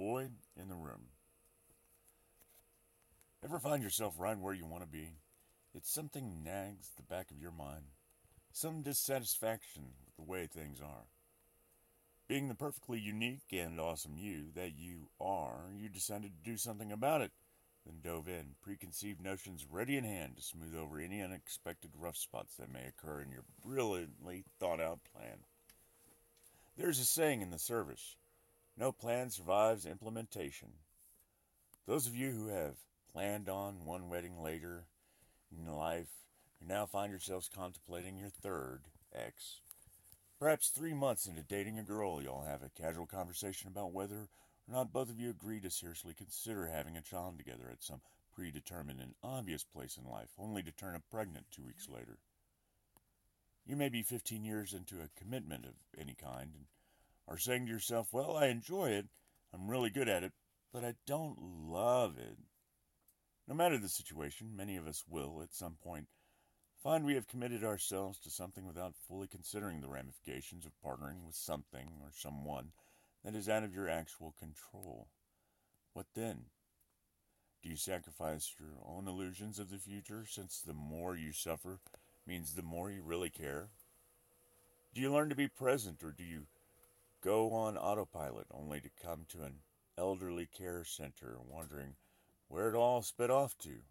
boy in the room. Ever find yourself right where you want to be? It's something nags the back of your mind, some dissatisfaction with the way things are. Being the perfectly unique and awesome you that you are, you decided to do something about it, then dove in, preconceived notions ready in hand to smooth over any unexpected rough spots that may occur in your brilliantly thought out plan. There's a saying in the service no plan survives implementation. Those of you who have planned on one wedding later in life now find yourselves contemplating your third ex, Perhaps three months into dating a girl, you'll have a casual conversation about whether or not both of you agree to seriously consider having a child together at some predetermined and obvious place in life, only to turn up pregnant two weeks later. You may be 15 years into a commitment of any kind and are saying to yourself, Well, I enjoy it, I'm really good at it, but I don't love it. No matter the situation, many of us will, at some point, find we have committed ourselves to something without fully considering the ramifications of partnering with something or someone that is out of your actual control. What then? Do you sacrifice your own illusions of the future since the more you suffer means the more you really care? Do you learn to be present or do you go on autopilot only to come to an elderly care center wondering where it all sped off to.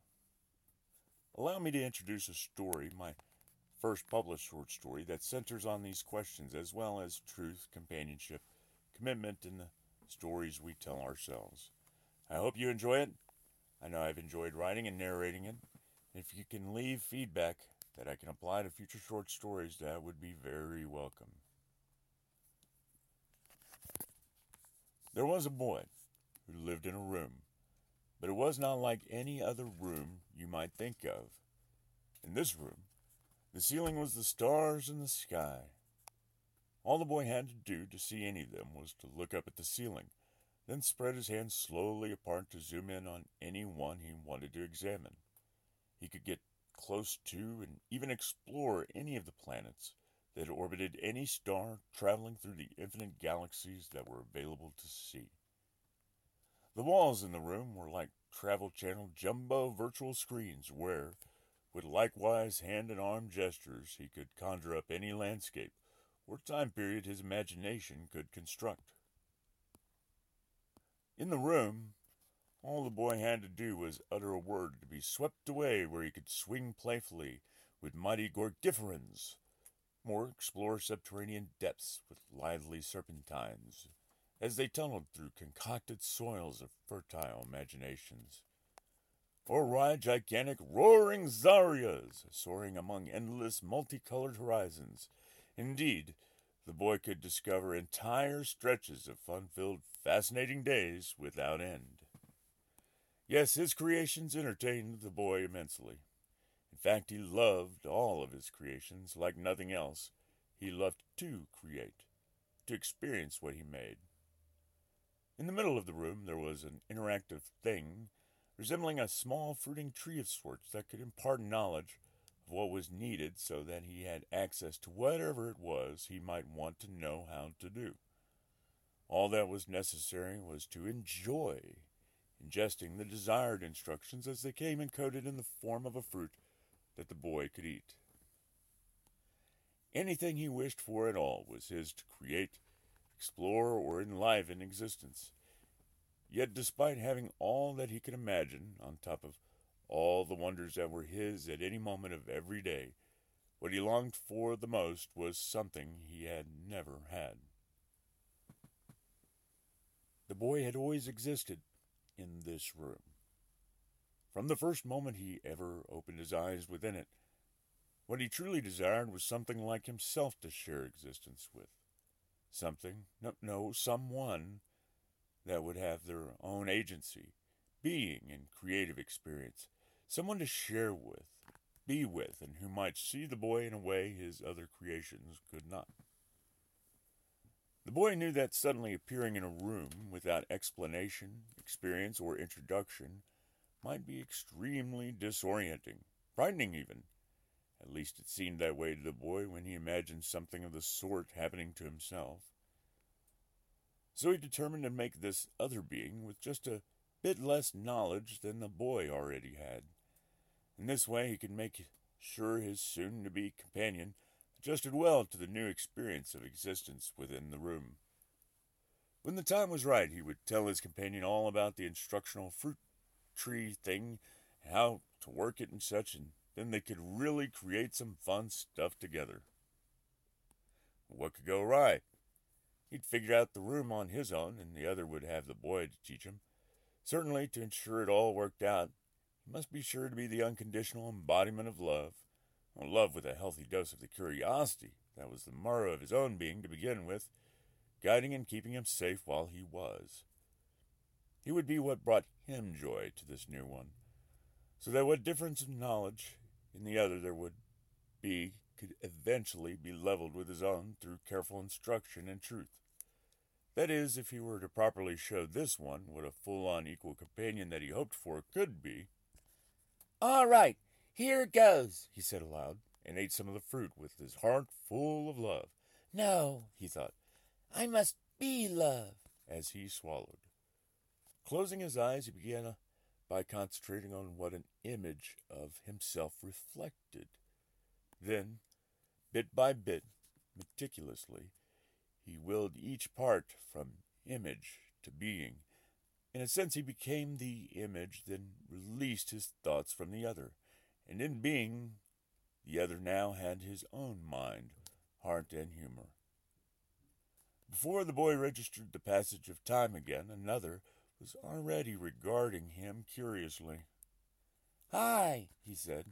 Allow me to introduce a story, my first published short story, that centers on these questions as well as truth, companionship, commitment, and the stories we tell ourselves. I hope you enjoy it. I know I've enjoyed writing and narrating it. If you can leave feedback that I can apply to future short stories, that would be very welcome. There was a boy who lived in a room but it was not like any other room you might think of. In this room, the ceiling was the stars in the sky. All the boy had to do to see any of them was to look up at the ceiling, then spread his hands slowly apart to zoom in on any one he wanted to examine. He could get close to and even explore any of the planets that orbited any star traveling through the infinite galaxies that were available to see. The walls in the room were like travel channel jumbo virtual screens where, with likewise hand and arm gestures, he could conjure up any landscape or time period his imagination could construct. In the room, all the boy had to do was utter a word to be swept away where he could swing playfully with mighty gorgiferans, or explore subterranean depths with lively serpentines, as they tunneled through concocted soils of fertile imaginations. Or ride gigantic roaring zarias, soaring among endless multicolored horizons. Indeed, the boy could discover entire stretches of fun filled, fascinating days without end. Yes, his creations entertained the boy immensely. Fact, he loved all of his creations like nothing else. He loved to create, to experience what he made. In the middle of the room there was an interactive thing resembling a small fruiting tree of sorts that could impart knowledge of what was needed so that he had access to whatever it was he might want to know how to do. All that was necessary was to enjoy ingesting the desired instructions as they came encoded in the form of a fruit that the boy could eat. Anything he wished for at all was his to create explore, or enliven existence. Yet, despite having all that he could imagine, on top of all the wonders that were his at any moment of every day, what he longed for the most was something he had never had. The boy had always existed in this room. From the first moment he ever opened his eyes within it, what he truly desired was something like himself to share existence with something, no, no, someone that would have their own agency, being, and creative experience, someone to share with, be with, and who might see the boy in a way his other creations could not. The boy knew that suddenly appearing in a room without explanation, experience, or introduction might be extremely disorienting, frightening even. At least it seemed that way to the boy when he imagined something of the sort happening to himself. So he determined to make this other being with just a bit less knowledge than the boy already had. In this way, he could make sure his soon to be companion adjusted well to the new experience of existence within the room. When the time was right, he would tell his companion all about the instructional fruit tree thing, how to work it and such, and then they could really create some fun stuff together. What could go right? He'd figure out the room on his own, and the other would have the boy to teach him. Certainly, to ensure it all worked out, he must be sure to be the unconditional embodiment of love, love with a healthy dose of the curiosity that was the marrow of his own being to begin with, guiding and keeping him safe while he was. He would be what brought him joy to this new one, so that what difference of knowledge in the other there would be could eventually be leveled with his own through careful instruction and truth. That is, if he were to properly show this one what a full on equal companion that he hoped for could be. All right, here goes, he said aloud, and ate some of the fruit with his heart full of love. No, he thought, I must be love, as he swallowed. Closing his eyes, he began uh, by concentrating on what an image of himself reflected. Then, bit by bit, meticulously, he willed each part from image to being. In a sense, he became the image, then released his thoughts from the other. And in being, the other now had his own mind, heart, and humor. Before the boy registered the passage of time again, another was already regarding him curiously. Hi, he said.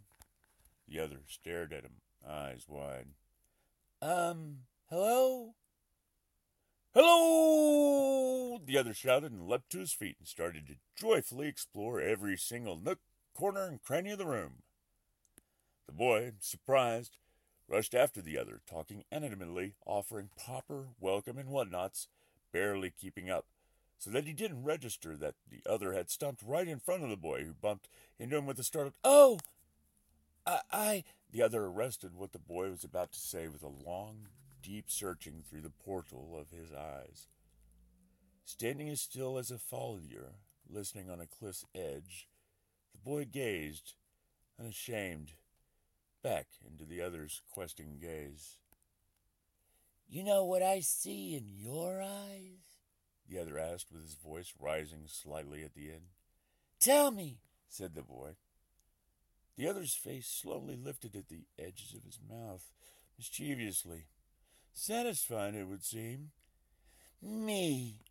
The other stared at him, eyes wide. Um, hello? Hello! The other shouted and leapt to his feet and started to joyfully explore every single nook, corner, and cranny of the room. The boy, surprised, rushed after the other, talking animatedly, offering proper welcome and whatnots, barely keeping up, so that he didn't register that the other had stumped right in front of the boy, who bumped into him with a startled, Oh! I, I. The other arrested what the boy was about to say with a long, deep searching through the portal of his eyes. Standing as still as a foliar, listening on a cliff's edge, the boy gazed, unashamed, back into the other's questing gaze. You know what I see in your eyes? The other asked with his voice rising slightly at the end. Tell me, said the boy. The other's face slowly lifted at the edges of his mouth, mischievously. Satisfied, it would seem. Me.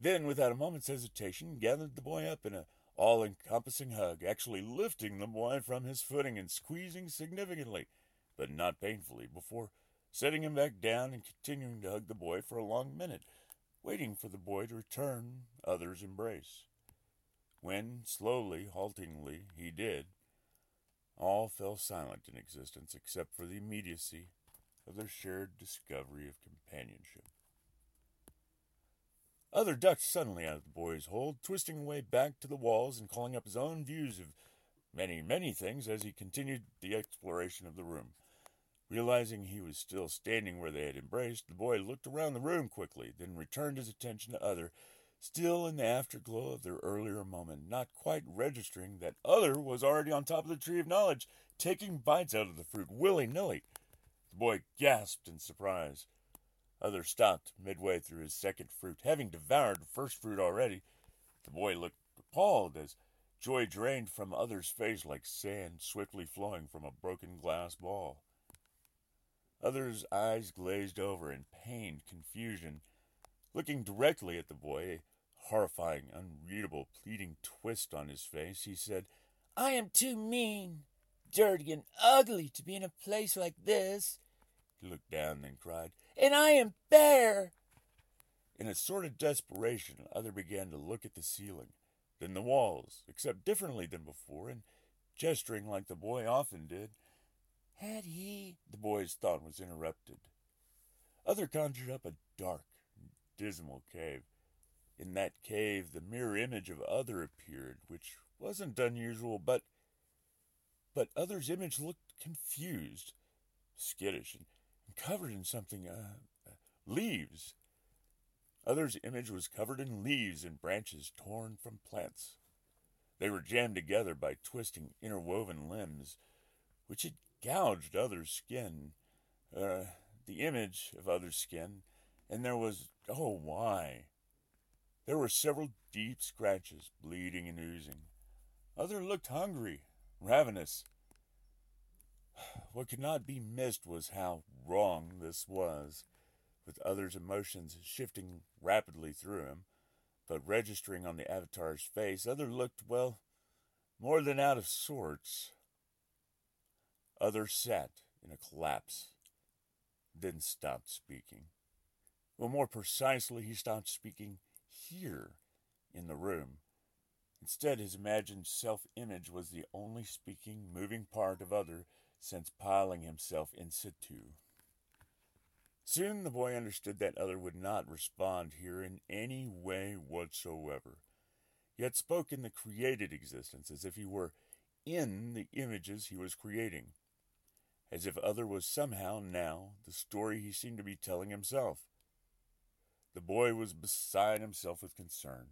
Then, without a moment's hesitation, gathered the boy up in a all encompassing hug, actually lifting the boy from his footing and squeezing significantly, but not painfully, before setting him back down and continuing to hug the boy for a long minute, waiting for the boy to return others' embrace. When, slowly, haltingly, he did, all fell silent in existence except for the immediacy of their shared discovery of companionship. Other ducked suddenly out of the boy's hold, twisting away back to the walls and calling up his own views of many, many things as he continued the exploration of the room. Realizing he was still standing where they had embraced, the boy looked around the room quickly, then returned his attention to Other, still in the afterglow of their earlier moment, not quite registering that Other was already on top of the tree of knowledge, taking bites out of the fruit willy nilly. The boy gasped in surprise. Other stopped midway through his second fruit, having devoured the first fruit already. The boy looked appalled as joy drained from Other's face like sand swiftly flowing from a broken glass ball. Other's eyes glazed over in pained confusion. Looking directly at the boy, a horrifying, unreadable, pleading twist on his face, he said, I am too mean, dirty, and ugly to be in a place like this. He looked down, then cried, And I am bare. In a sort of desperation, Other began to look at the ceiling, then the walls, except differently than before, and gesturing like the boy often did. Had he? The boy's thought was interrupted. Other conjured up a dark, dismal cave. In that cave, the mirror image of Other appeared, which wasn't unusual, but. But Other's image looked confused, skittish, and, and covered in something, uh, uh, leaves. Other's image was covered in leaves and branches torn from plants. They were jammed together by twisting, interwoven limbs, which had gouged Other's skin, uh, the image of Other's skin, and there was, oh, why? There were several deep scratches, bleeding and oozing. Other looked hungry, ravenous. What could not be missed was how wrong this was with others' emotions shifting rapidly through him, but registering on the avatar's face, other looked, well, more than out of sorts. Other sat in a collapse, then stopped speaking. Well, more precisely, he stopped speaking here in the room. Instead, his imagined self image was the only speaking, moving part of other since piling himself in situ. Soon the boy understood that other would not respond here in any way whatsoever, yet spoke in the created existence as if he were in the images he was creating, as if other was somehow now the story he seemed to be telling himself. The boy was beside himself with concern.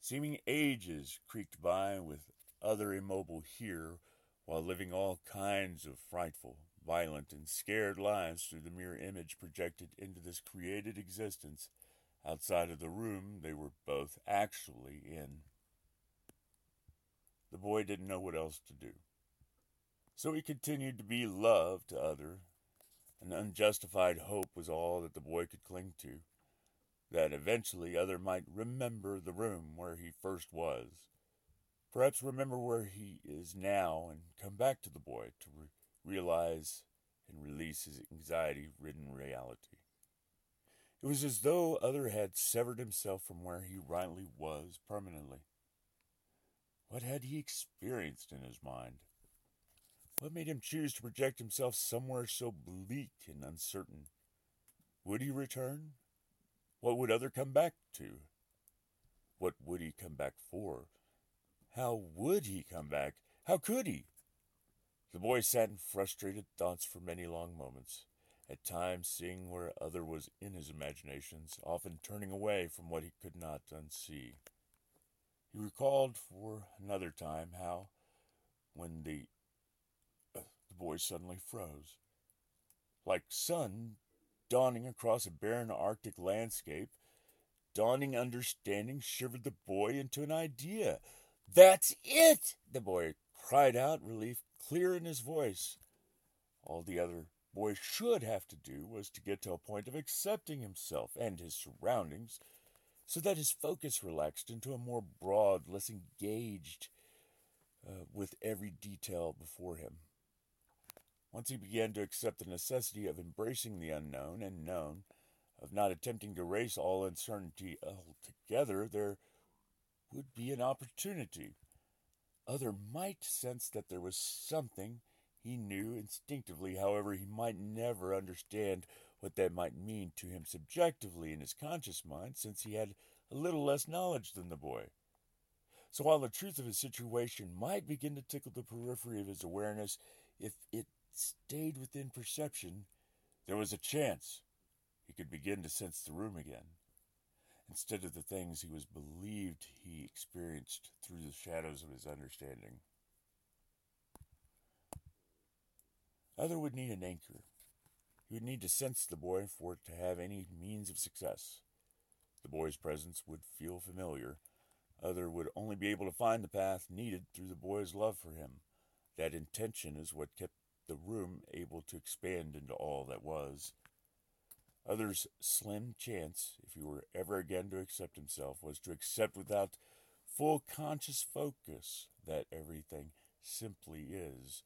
Seeming ages creaked by with other immobile here, while living all kinds of frightful, violent, and scared lives through the mere image projected into this created existence outside of the room they were both actually in. The boy didn't know what else to do. So he continued to be love to other. An unjustified hope was all that the boy could cling to, that eventually other might remember the room where he first was, perhaps remember where he is now, and come back to the boy to re- realize and release his anxiety ridden reality. It was as though Other had severed himself from where he rightly was permanently. What had he experienced in his mind? What made him choose to project himself somewhere so bleak and uncertain? Would he return? What would Other come back to? What would he come back for? How would he come back? How could he? The boy sat in frustrated thoughts for many long moments, at times seeing where other was in his imaginations, often turning away from what he could not unsee. He recalled for another time how, when the the boy suddenly froze, like sun dawning across a barren Arctic landscape. Dawning understanding shivered the boy into an idea. That's it! The boy cried out, relief clear in his voice. All the other boy should have to do was to get to a point of accepting himself and his surroundings so that his focus relaxed into a more broad, less engaged uh, with every detail before him. Once he began to accept the necessity of embracing the unknown and known, of not attempting to erase all uncertainty altogether, there would be an opportunity other might sense that there was something he knew instinctively, however, he might never understand what that might mean to him subjectively in his conscious mind, since he had a little less knowledge than the boy. So while the truth of his situation might begin to tickle the periphery of his awareness, if it stayed within perception, there was a chance he could begin to sense the room again instead of the things he was believed he experienced through the shadows of his understanding. Other would need an anchor. He would need to sense the boy for it to have any means of success. The boy's presence would feel familiar. Other would only be able to find the path needed through the boy's love for him. That intention is what kept the room able to expand into all that was. Others' slim chance, if he were ever again to accept himself, was to accept without full conscious focus that everything simply is,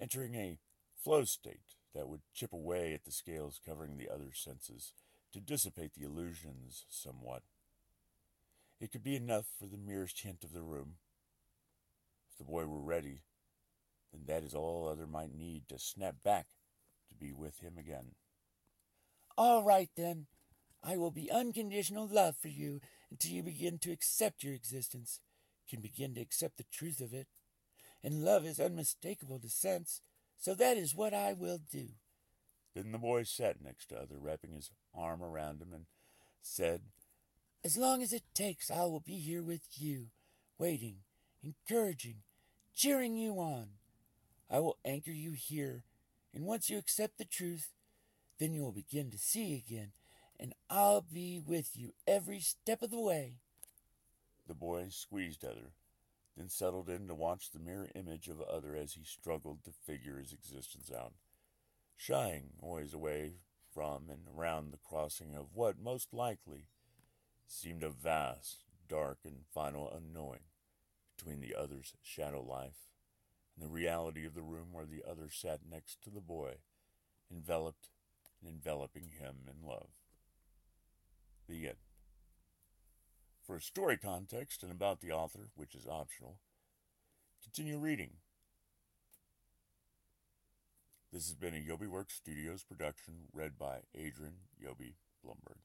entering a flow state that would chip away at the scales covering the other senses to dissipate the illusions somewhat. It could be enough for the merest hint of the room. If the boy were ready, then that is all other might need to snap back to be with him again. All right, then. I will be unconditional love for you until you begin to accept your existence, can begin to accept the truth of it. And love is unmistakable to sense, so that is what I will do. Then the boy sat next to Other, wrapping his arm around him and said, As long as it takes, I will be here with you, waiting, encouraging, cheering you on. I will anchor you here, and once you accept the truth, then you will begin to see again, and I'll be with you every step of the way. The boy squeezed Other, then settled in to watch the mirror image of Other as he struggled to figure his existence out, shying always away from and around the crossing of what most likely seemed a vast, dark, and final unknowing between the other's shadow life and the reality of the room where the other sat next to the boy, enveloped and enveloping him in love. The end. For a story context and about the author, which is optional, continue reading. This has been a Yobi Works Studios production read by Adrian Yobi Blumberg.